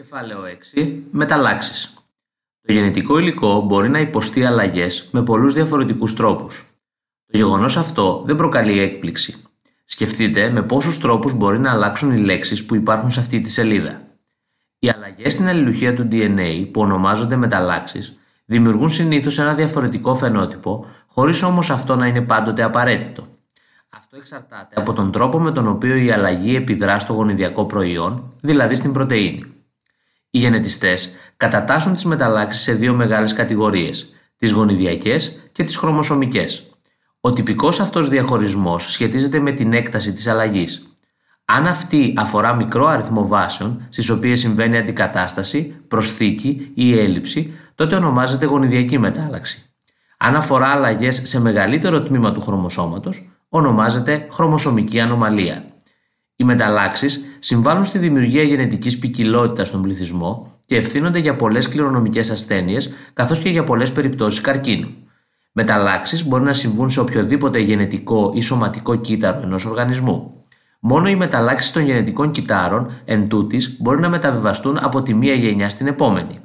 Κεφάλαιο 6. Μεταλλάξεις. Το γενετικό υλικό μπορεί να υποστεί αλλαγές με πολλούς διαφορετικούς τρόπους. Το γεγονός αυτό δεν προκαλεί έκπληξη. Σκεφτείτε με πόσους τρόπους μπορεί να αλλάξουν οι λέξεις που υπάρχουν σε αυτή τη σελίδα. Οι αλλαγές στην αλληλουχία του DNA, που ονομάζονται μεταλλάξεις, δημιουργούν συνήθως ένα διαφορετικό φαινότυπο, χωρίς όμως αυτό να είναι πάντοτε απαραίτητο. Αυτό εξαρτάται από τον τρόπο με τον οποίο η αλλαγή επιδρά στο γονιδιακό προϊόν, δηλαδή στην πρωτενη. Οι γενετιστές κατατάσσουν τις μεταλλάξεις σε δύο μεγάλες κατηγορίες, τις γονιδιακές και τις χρωμοσωμικές. Ο τυπικός αυτός διαχωρισμός σχετίζεται με την έκταση της αλλαγής. Αν αυτή αφορά μικρό αριθμό βάσεων, στις οποίες συμβαίνει αντικατάσταση, προσθήκη ή έλλειψη, τότε ονομάζεται γονιδιακή μετάλλαξη. Αν αφορά αλλαγές σε μεγαλύτερο τμήμα του χρωμοσώματος, ονομάζεται χρωμοσωμική ανομαλία. Οι μεταλλάξεις συμβάλλουν στη δημιουργία γενετικής ποικιλότητας στον πληθυσμό και ευθύνονται για πολλές κληρονομικές ασθένειες καθώς και για πολλές περιπτώσεις καρκίνου. Μεταλλάξεις μπορεί να συμβούν σε οποιοδήποτε γενετικό ή σωματικό κύτταρο ενός οργανισμού. Μόνο οι μεταλλάξεις των γενετικών κυτάρων εν τούτης, μπορεί να μεταβιβαστούν από τη μία γενιά στην επόμενη.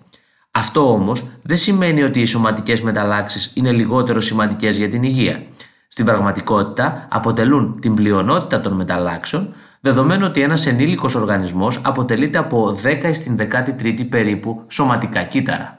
Αυτό όμως δεν σημαίνει ότι οι σωματικές μεταλλάξεις είναι λιγότερο σημαντικές για την υγεία. Στην πραγματικότητα αποτελούν την πλειονότητα των μεταλλάξεων, δεδομένου ότι ένας ενήλικος οργανισμός αποτελείται από 10 στην 13η περίπου σωματικά κύτταρα.